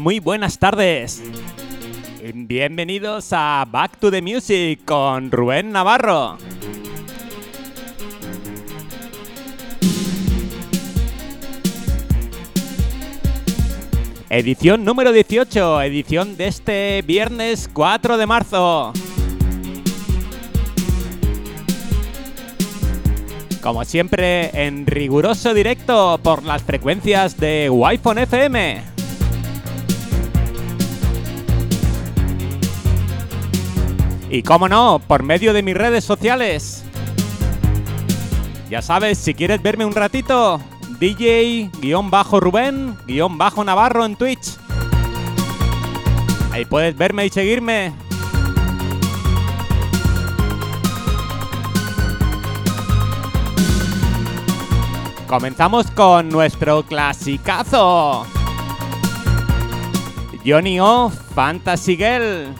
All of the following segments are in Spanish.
Muy buenas tardes. Bienvenidos a Back to the Music con Rubén Navarro. Edición número 18, edición de este viernes 4 de marzo. Como siempre, en riguroso directo por las frecuencias de Wi-Fi FM. Y como no, por medio de mis redes sociales. Ya sabes, si quieres verme un ratito, DJ-Rubén-Navarro en Twitch. Ahí puedes verme y seguirme. Comenzamos con nuestro clasicazo. Johnny O Fantasy Girl.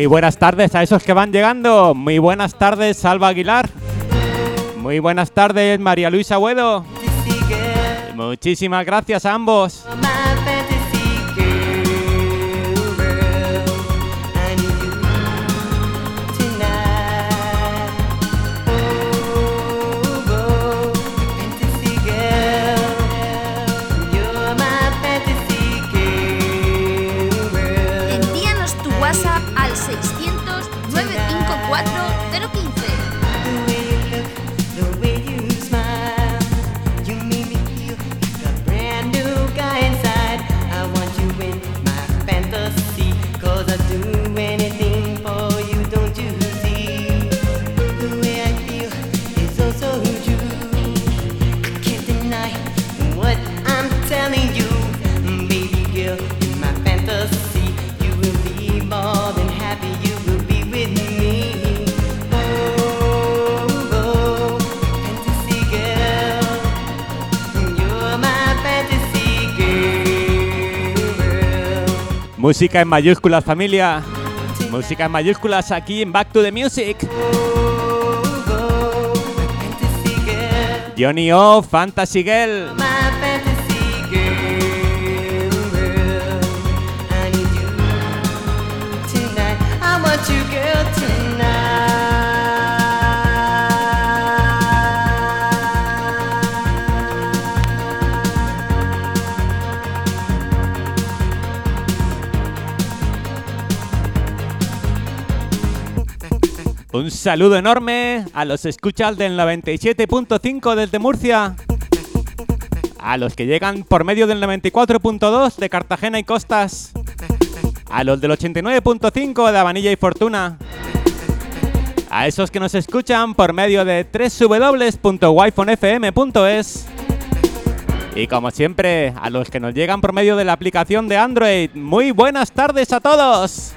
Muy buenas tardes a esos que van llegando. Muy buenas tardes, Salva Aguilar. Muy buenas tardes, María Luisa Buedo. Muchísimas gracias a ambos. Música en mayúsculas, familia. Música en mayúsculas aquí en Back to the Music. Johnny O, Fantasy Girl. Un saludo enorme a los escuchas del 97.5 desde Murcia. A los que llegan por medio del 94.2 de Cartagena y Costas. A los del 89.5 de Avanilla y Fortuna. A esos que nos escuchan por medio de www.wifonfm.es. Y como siempre, a los que nos llegan por medio de la aplicación de Android. Muy buenas tardes a todos.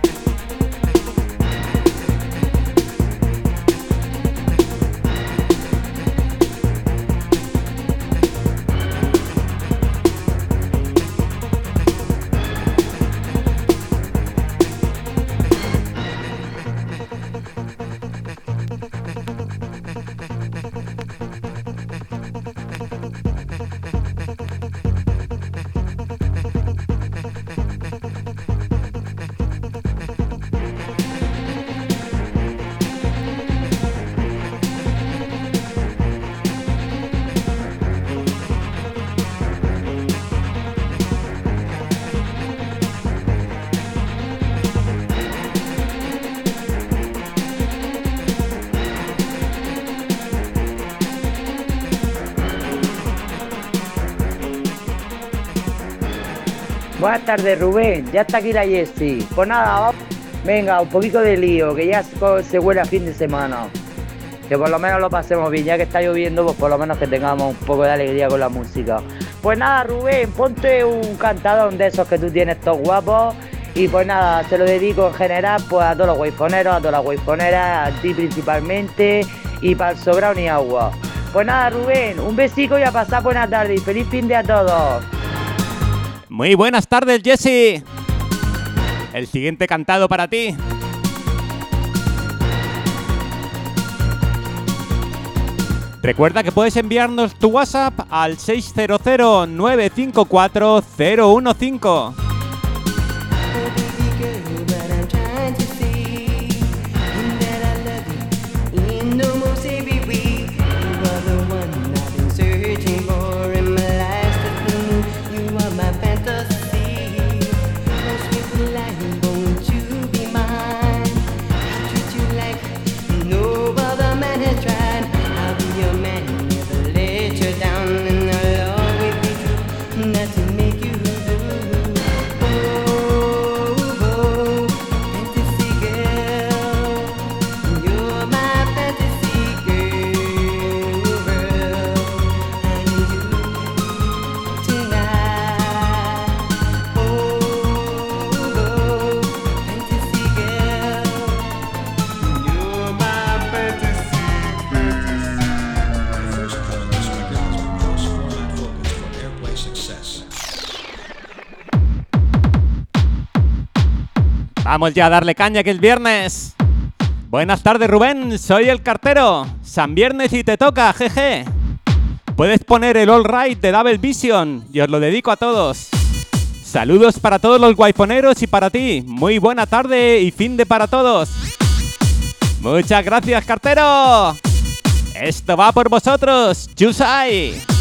Buenas tardes, Rubén. Ya está aquí la Jessie. Pues nada, venga, un poquito de lío, que ya se huele a fin de semana. Que por lo menos lo pasemos bien, ya que está lloviendo, pues por lo menos que tengamos un poco de alegría con la música. Pues nada, Rubén, ponte un cantadón de esos que tú tienes todos guapos. Y pues nada, se lo dedico en general pues a todos los guayfoneros, a todas las guayfoneras, a ti principalmente y para el sobrado ni agua. Pues nada, Rubén, un besico y a pasar buena tarde y feliz fin de a todos. Muy buenas tardes, Jesse. El siguiente cantado para ti. Recuerda que puedes enviarnos tu WhatsApp al 600 954 015. Vamos ya a darle caña que es viernes. Buenas tardes, Rubén. Soy el cartero. San Viernes y te toca, jeje. Puedes poner el All Right de Double Vision y os lo dedico a todos. Saludos para todos los guayfoneros y para ti. Muy buena tarde y fin de para todos. Muchas gracias, cartero. Esto va por vosotros. Chusai.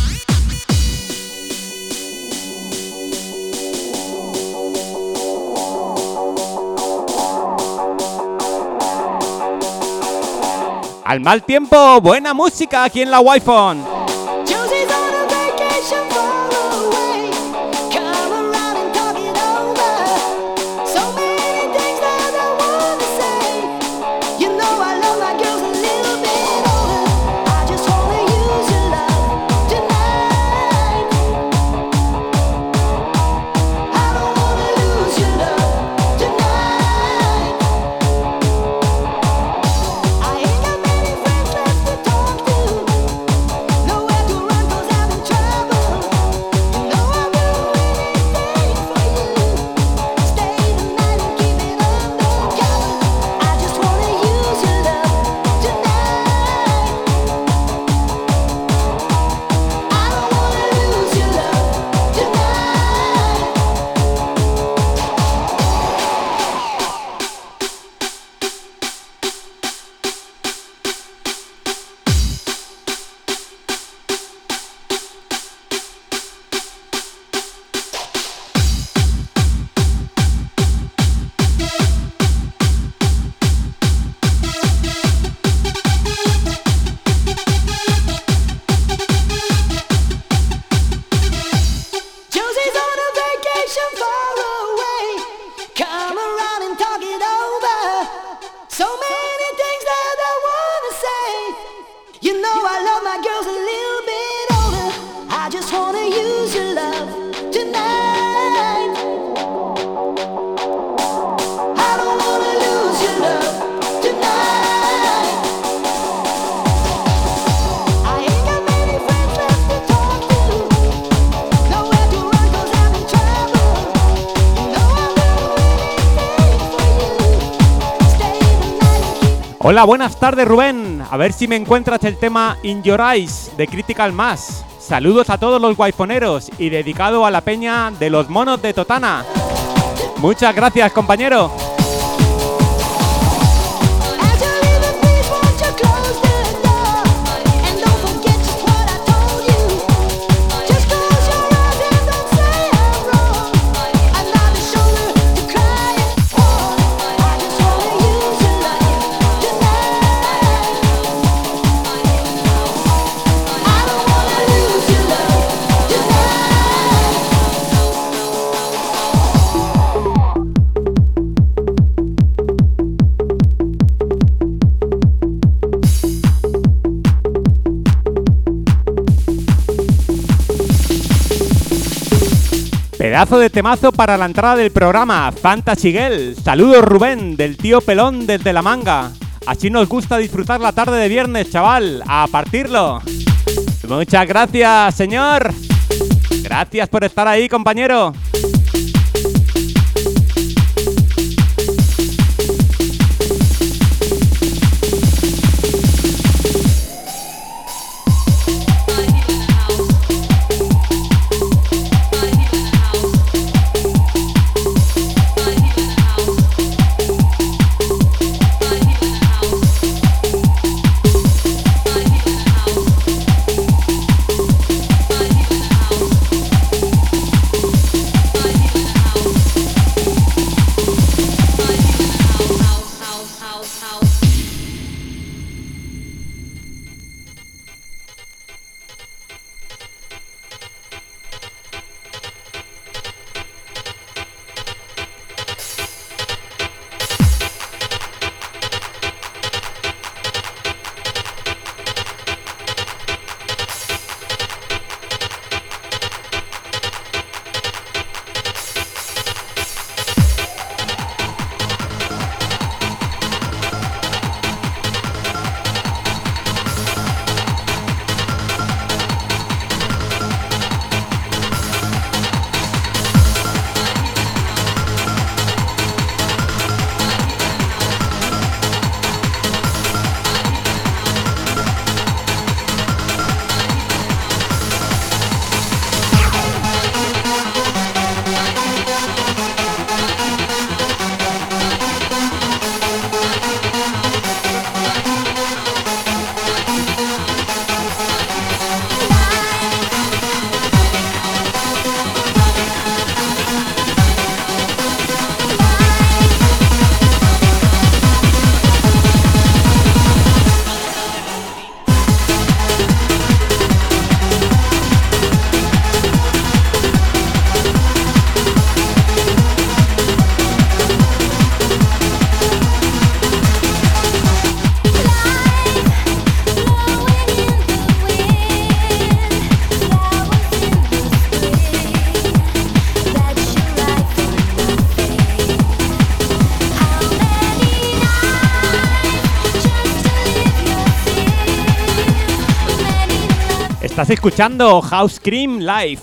Al mal tiempo, buena música aquí en la Wi-Fi. Hola, buenas tardes Rubén. A ver si me encuentras el tema In Your Eyes de Critical Mass. Saludos a todos los guayfoneros y dedicado a la peña de los monos de Totana. Muchas gracias compañero. Pedazo de temazo para la entrada del programa Fantasy Girl. Saludos Rubén, del tío Pelón desde la manga. Así nos gusta disfrutar la tarde de viernes, chaval. A partirlo. Muchas gracias, señor. Gracias por estar ahí, compañero. Escuchando House Cream Live.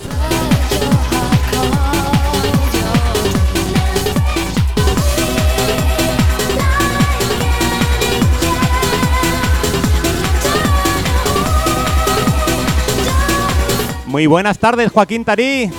Muy buenas tardes, Joaquín Tarí.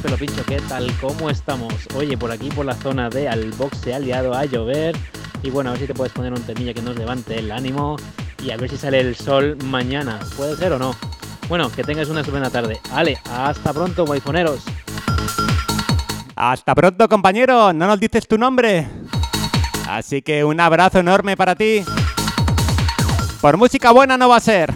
Pelo pincho, ¿qué tal? ¿Cómo estamos? Oye, por aquí, por la zona de Albox se ha liado a llover. Y bueno, a ver si te puedes poner un temilla que nos levante el ánimo y a ver si sale el sol mañana. ¿Puede ser o no? Bueno, que tengas una estupenda tarde. Ale, hasta pronto, waifoneros. Hasta pronto, compañero. No nos dices tu nombre. Así que un abrazo enorme para ti. Por música buena no va a ser.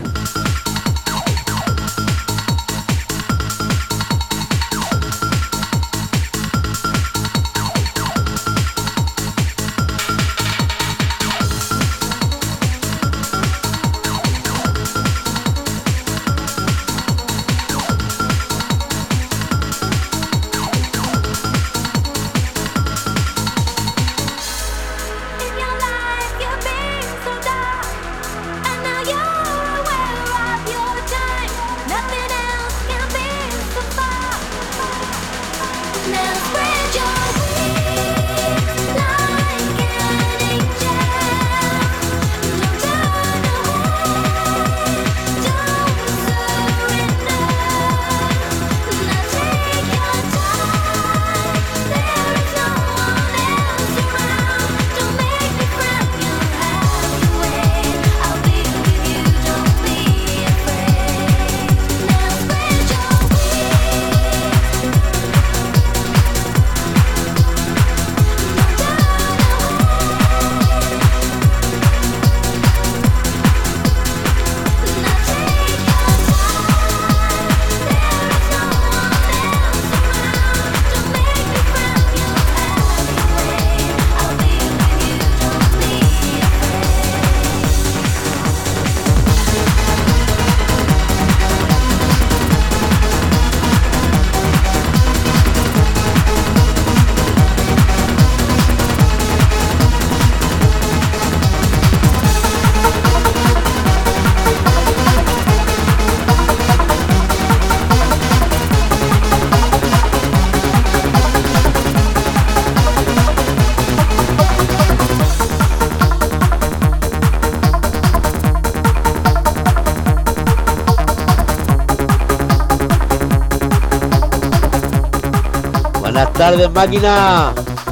Tardes, máquina.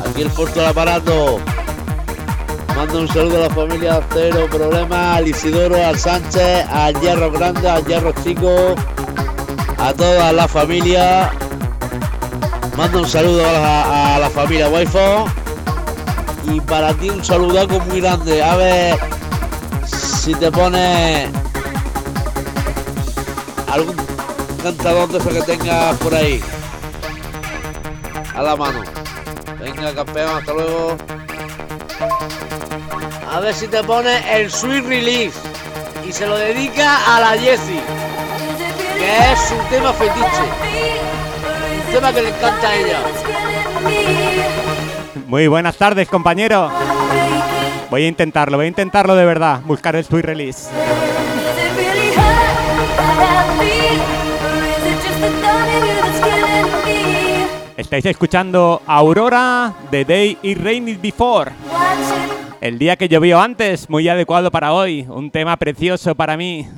Aquí el puerto del aparato. Mando un saludo a la familia Cero Problema, al Isidoro, al Sánchez, al Hierro Grande, al Hierro Chico, a toda la familia. Mando un saludo a la, familia Wi-Fi. Y para ti un saludaco muy grande. A ver si te pones algún cantador de que tengas por ahí la mano. Venga, campeón, hasta luego. A ver si te pone el Sweet Release y se lo dedica a la Jessie, que es un tema fetiche, un tema que le encanta a ella. Muy buenas tardes, compañero. Voy a intentarlo, voy a intentarlo de verdad, buscar el Sweet Release. Estáis escuchando Aurora The Day It Rained Before. El día que llovió antes, muy adecuado para hoy. Un tema precioso para mí.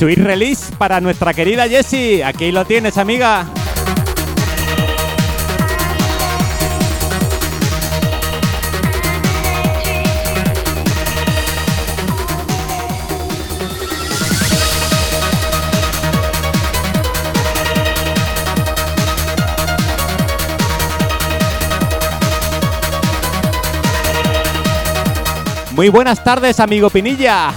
Sweet Release para nuestra querida Jessie. Aquí lo tienes, amiga. Muy buenas tardes, amigo Pinilla.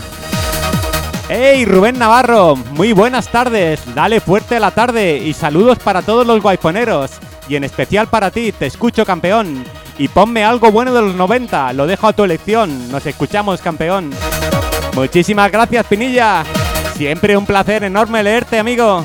¡Hey, Rubén Navarro! Muy buenas tardes. Dale fuerte a la tarde y saludos para todos los guayponeros. Y en especial para ti, te escucho, campeón. Y ponme algo bueno de los 90, lo dejo a tu elección. Nos escuchamos, campeón. Muchísimas gracias, Pinilla. Siempre un placer enorme leerte, amigo.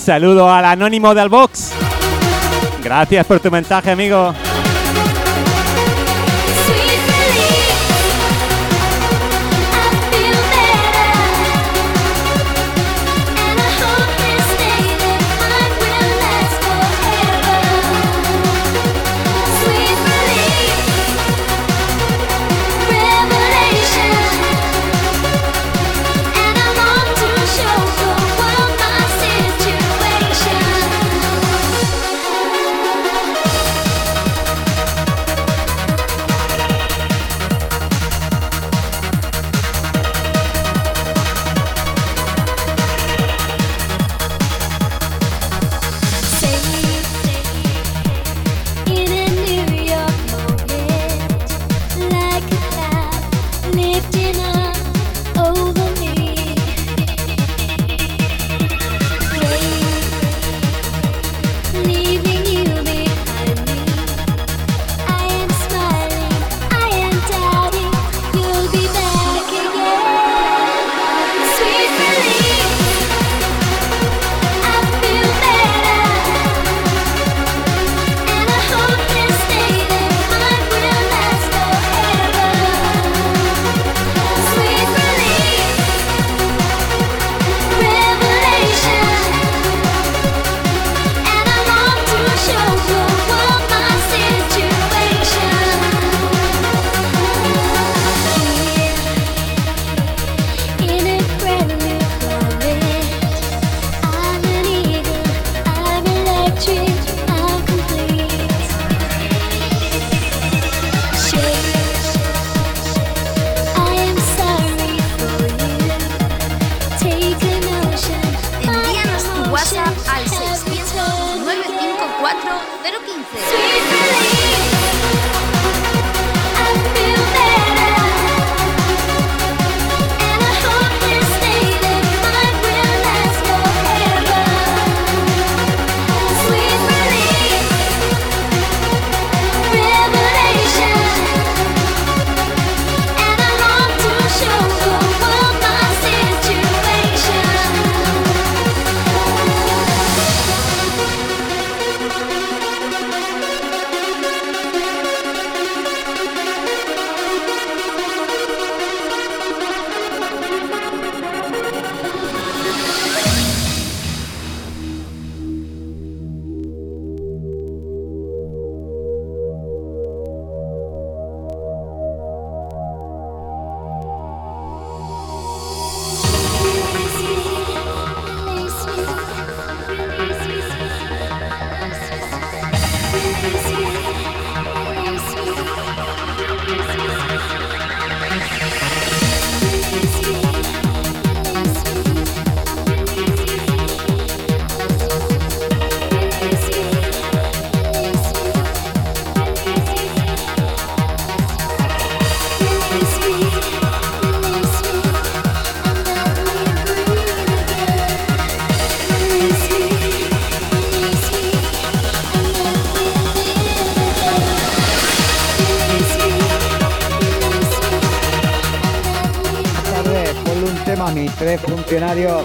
Saludo al anónimo del box. Gracias por tu mensaje, amigo.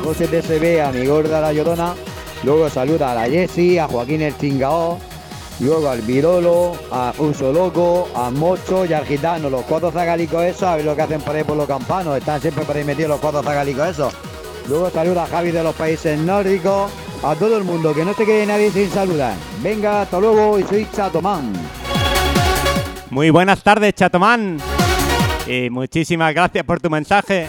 José DSB, a mi gorda la Llorona. Luego saluda a la Jessie, a Joaquín el Chingao. Luego al Virolo, a Uso Loco, a Mocho y al Gitano. Los cuatro zagálicos esos, a ver lo que hacen por ahí por los campanos. Están siempre por ahí metidos los cuatro zagálicos esos. Luego saluda a Javi de los países nórdicos. A todo el mundo, que no se quede nadie sin saludar. Venga, hasta luego y soy Chatomán. Muy buenas tardes, Chatomán. Y muchísimas gracias por tu mensaje.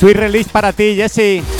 Sweet release para ti, Jesse.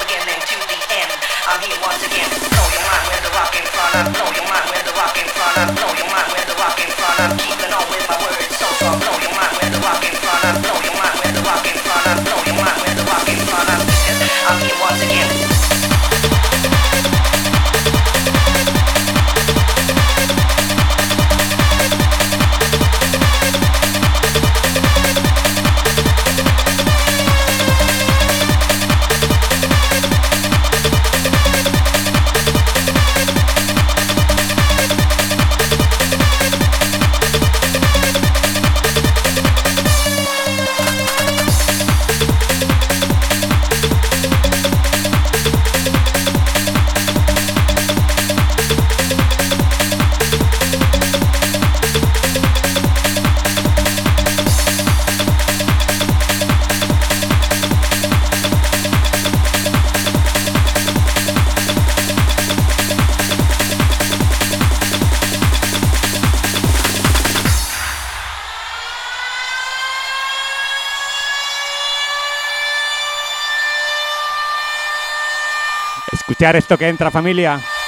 Wi-Fi. esto que entra, familia.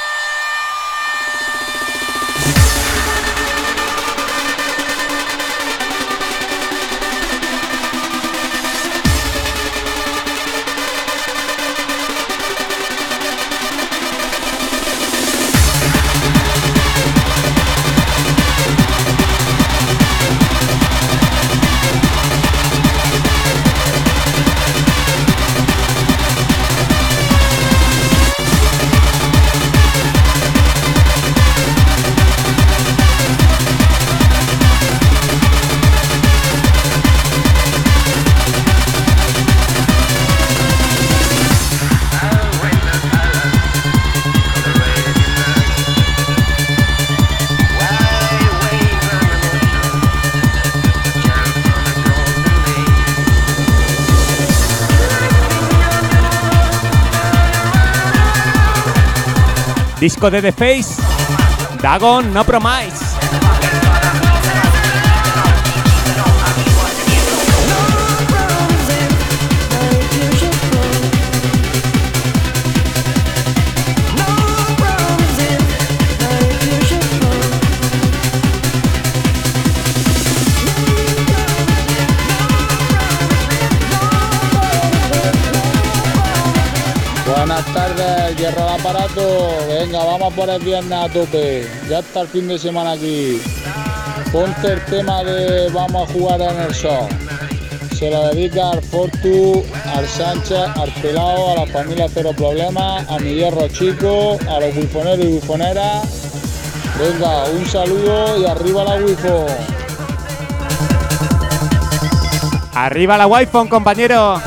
Disco de The Face, Dagon No Promise. Aparato. Venga, vamos por el viernes a tope. Ya está el fin de semana aquí. Ponte el tema de vamos a jugar en el sol. Se lo dedica al Fortu, al Sánchez, al Pelao, a la familia Cero Problemas, a mi hierro chico, a los bufoneros y bufoneras. Venga, un saludo y arriba la wifo. Arriba la Wi-Fi, compañero.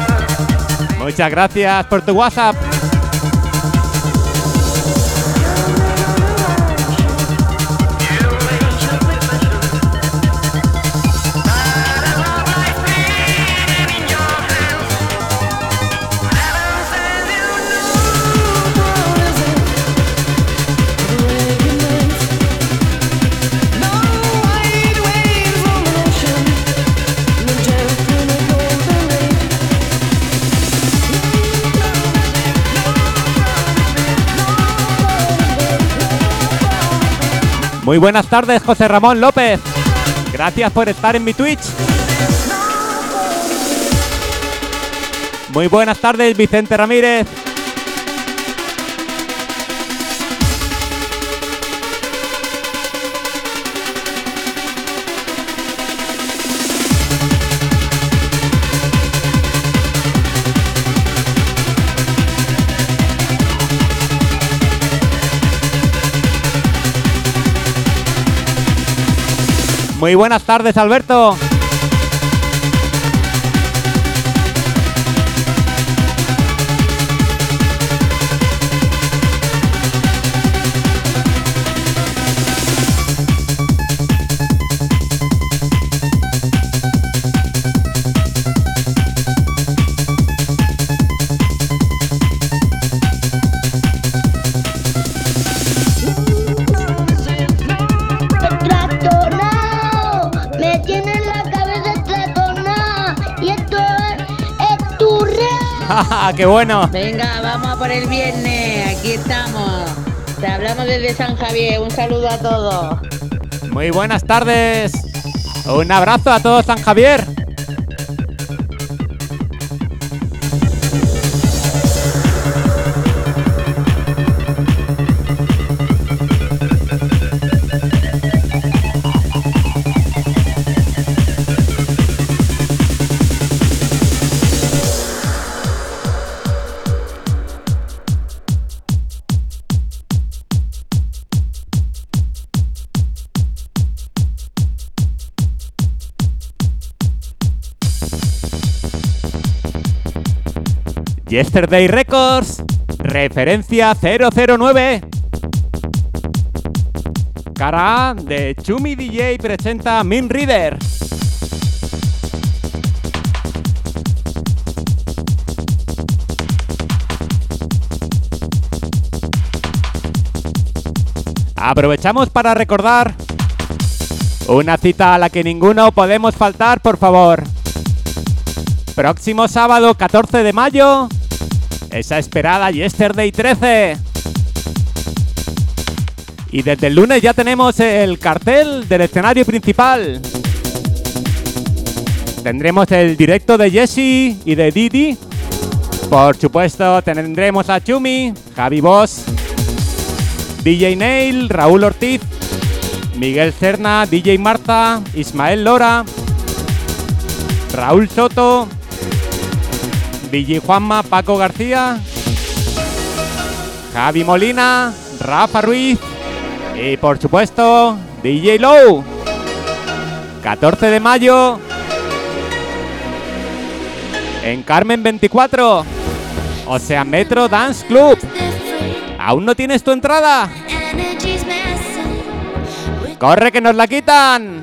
Muchas gracias por tu WhatsApp. Muy buenas tardes, José Ramón López. Gracias por estar en mi Twitch. Muy buenas tardes, Vicente Ramírez. Muy buenas tardes, Alberto. ¡Ja, ¡Qué bueno! Venga, vamos a por el viernes. Aquí estamos. Te hablamos desde San Javier. Un saludo a todos. Muy buenas tardes. Un abrazo a todos, San Javier. Yesterday Records, referencia 009. Cara de Chumi DJ presenta Min Reader. Aprovechamos para recordar una cita a la que ninguno podemos faltar, por favor. Próximo sábado 14 de mayo, esa esperada Yesterday 13. Y desde el lunes ya tenemos el cartel del escenario principal. Tendremos el directo de Jesse y de Didi. Por supuesto, tendremos a Chumi, Javi Boss, DJ Nail, Raúl Ortiz, Miguel Cerna, DJ Marta, Ismael Lora, Raúl Soto, DJ Juanma, Paco García, Javi Molina, Rafa Ruiz y por supuesto DJ Low. 14 de mayo en Carmen 24, o sea Metro Dance Club. ¿Aún no tienes tu entrada? ¡Corre que nos la quitan!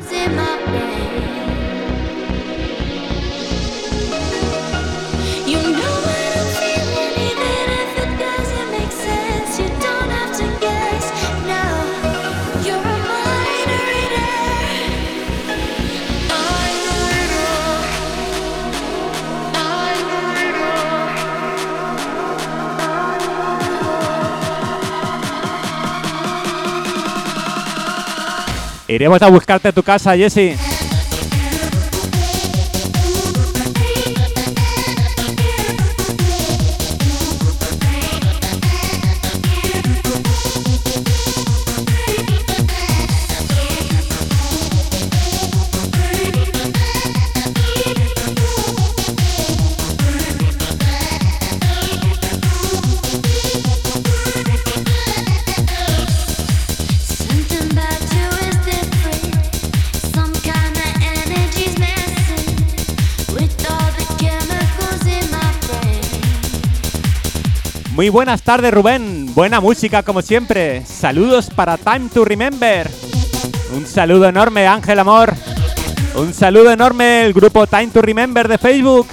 Iremos a buscarte a tu casa, Jesse. Muy buenas tardes Rubén, buena música como siempre. Saludos para Time to Remember. Un saludo enorme Ángel Amor. Un saludo enorme el grupo Time to Remember de Facebook.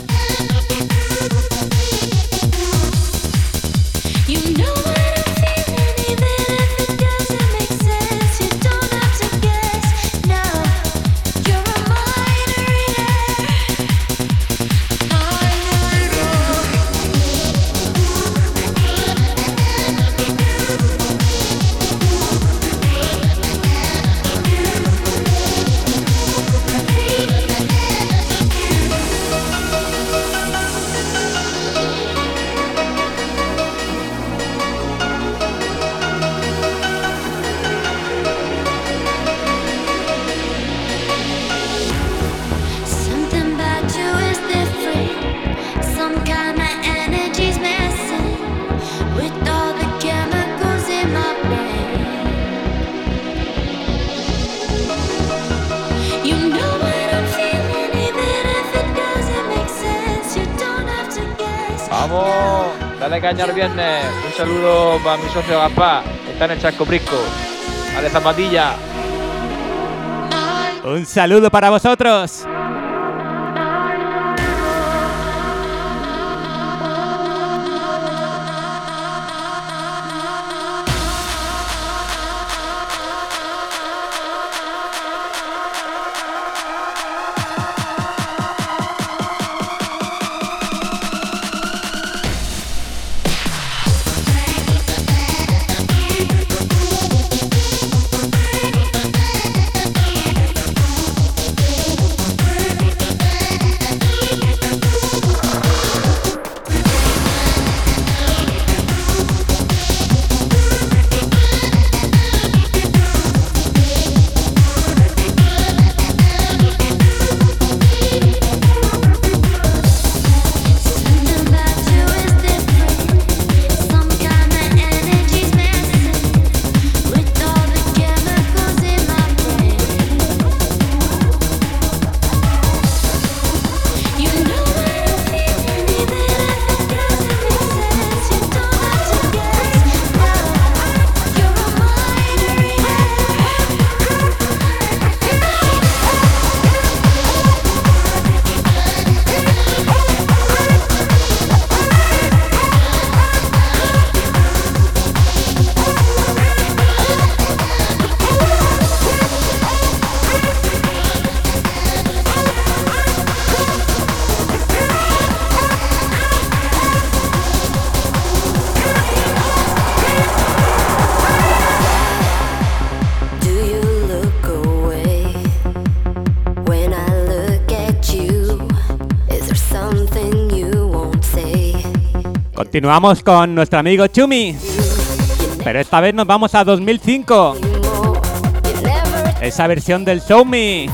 Saludo para mi socio Gaspar, que está en el Chasco Prisco. A de Zapatilla. Un saludo para vosotros. Continuamos con nuestro amigo Chumi. Pero esta vez nos vamos a 2005. Esa versión del Show Me.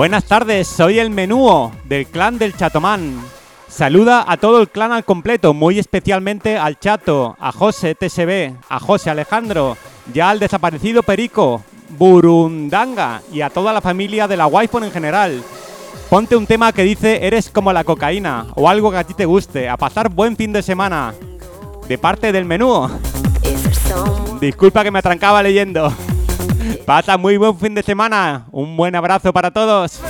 Buenas tardes, soy el menúo del clan del Chatomán. Saluda a todo el clan al completo, muy especialmente al Chato, a José TSB, a José Alejandro, ya al desaparecido Perico, Burundanga y a toda la familia de la wi en general. Ponte un tema que dice eres como la cocaína o algo que a ti te guste, a pasar buen fin de semana. De parte del menú. Disculpa que me atrancaba leyendo. Pasa muy buen fin de semana. Un buen abrazo para todos.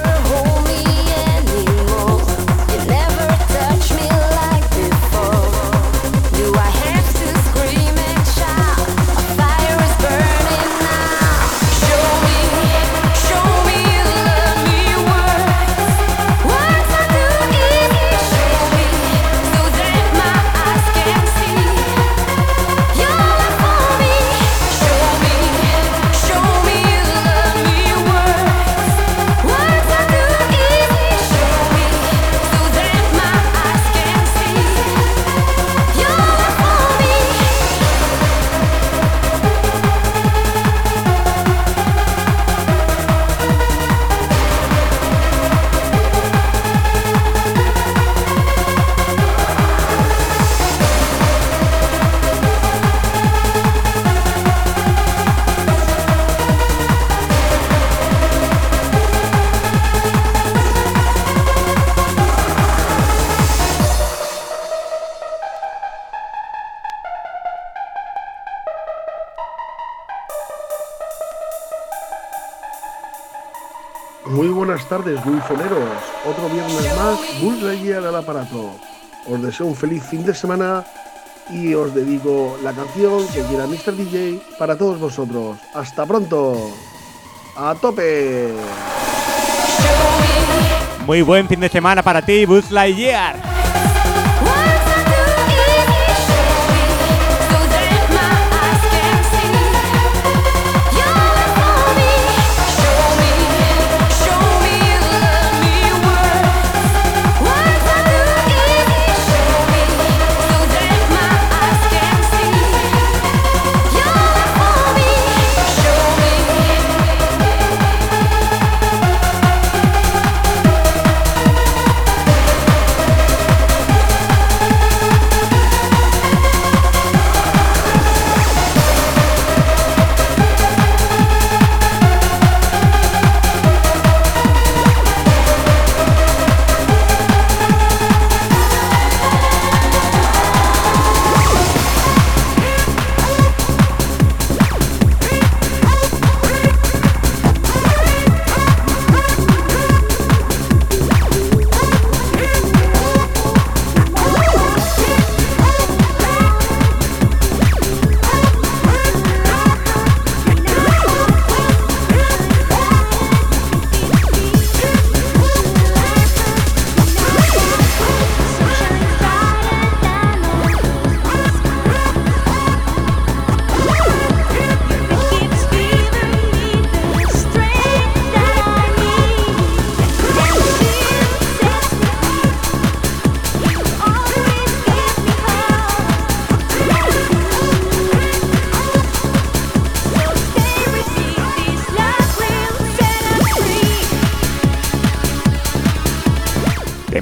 Muy buenas tardes, buifoneros. Otro viernes más, Lightyear al aparato. Os deseo un feliz fin de semana y os dedico la canción que quiera Mr. DJ para todos vosotros. Hasta pronto. A tope. Muy buen fin de semana para ti, Buzz Lightyear.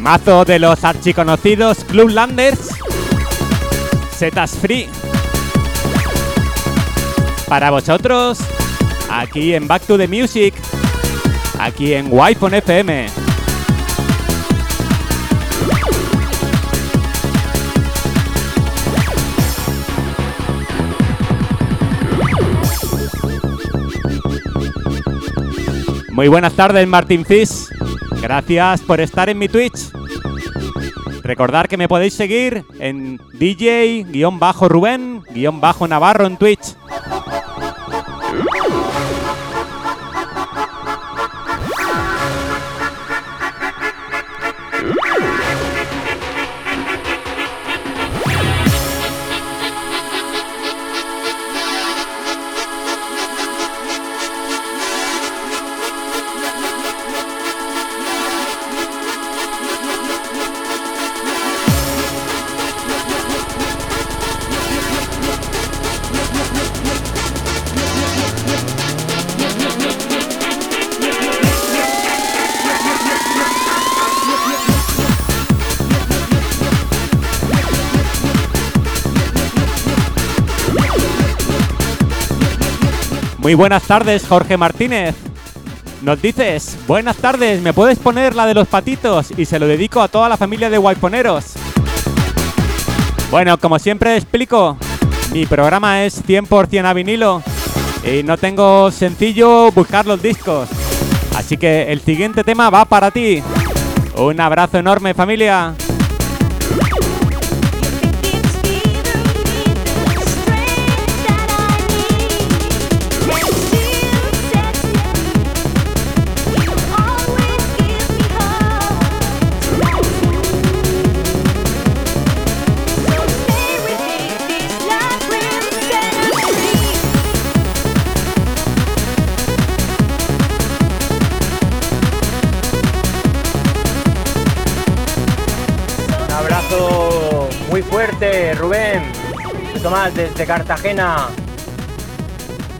Temazo de los archiconocidos Clublanders. Setas Free. Para vosotros, aquí en Back to the Music, aquí en Wi-Fi FM. Muy buenas tardes, Martín Fish. Gracias por estar en mi Twitch. Recordad que me podéis seguir en DJ-Rubén-Navarro en Twitch. Muy buenas tardes, Jorge Martínez. Nos dices, buenas tardes, ¿me puedes poner la de los patitos? Y se lo dedico a toda la familia de guayponeros. Bueno, como siempre explico, mi programa es 100% a vinilo y no tengo sencillo buscar los discos. Así que el siguiente tema va para ti. Un abrazo enorme familia. Tomás, desde Cartagena.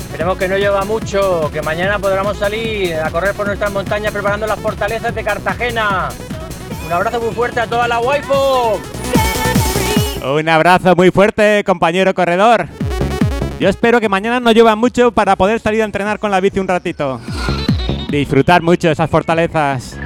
Esperemos que no llueva mucho, que mañana podamos salir a correr por nuestras montañas preparando las fortalezas de Cartagena. Un abrazo muy fuerte a toda la waifu. Un abrazo muy fuerte, compañero corredor. Yo espero que mañana no llueva mucho para poder salir a entrenar con la bici un ratito. Disfrutar mucho esas fortalezas.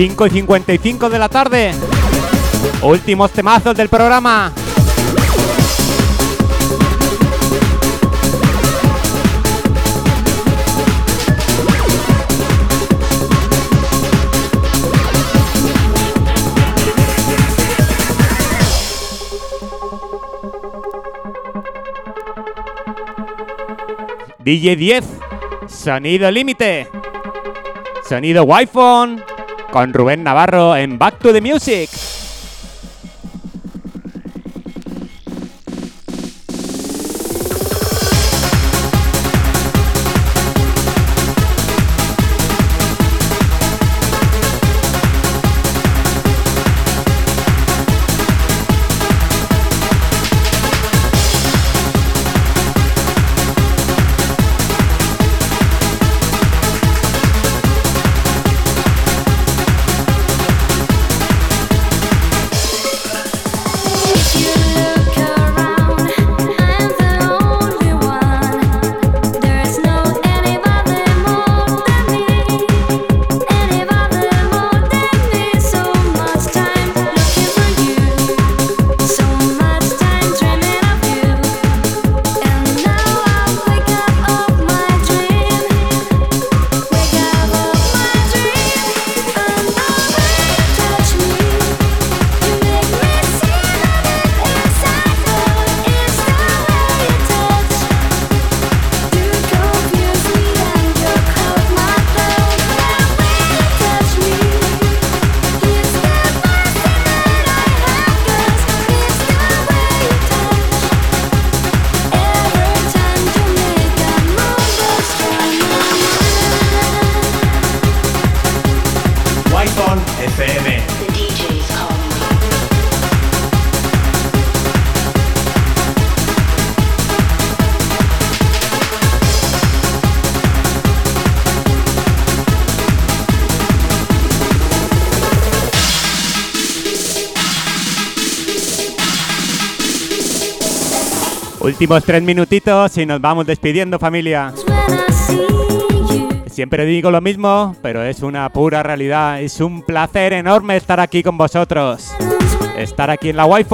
5 y 55 de la tarde. Últimos temazos del programa. DJ 10, Sonido Límite. Sonido Wi-Fi con Rubén Navarro en Back to the Music. Últimos tres minutitos y nos vamos despidiendo familia. Siempre digo lo mismo, pero es una pura realidad. Es un placer enorme estar aquí con vosotros. Estar aquí en la wi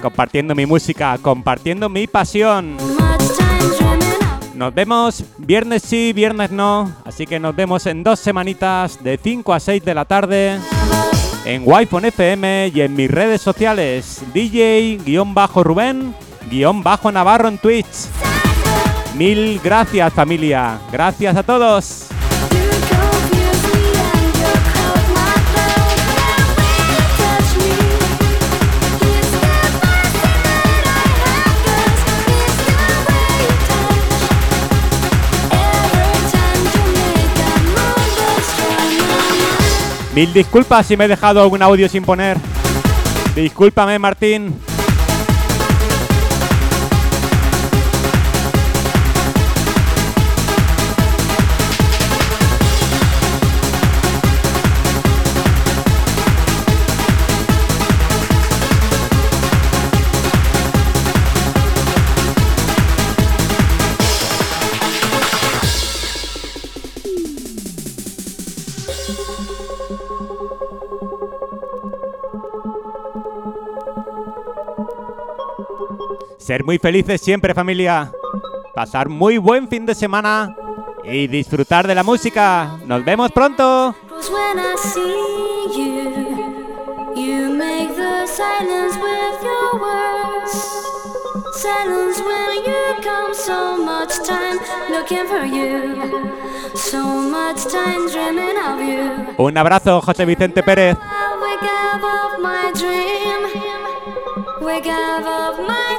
compartiendo mi música, compartiendo mi pasión. Nos vemos viernes sí, viernes no. Así que nos vemos en dos semanitas de 5 a 6 de la tarde en wi FM y en mis redes sociales DJ-Rubén guion bajo Navarro en Twitch. Mil gracias familia, gracias a todos. Mil disculpas si me he dejado algún audio sin poner. Discúlpame Martín. Ser muy felices siempre familia. Pasar muy buen fin de semana y disfrutar de la música. Nos vemos pronto. Un abrazo, José Vicente Pérez. wake up of my dream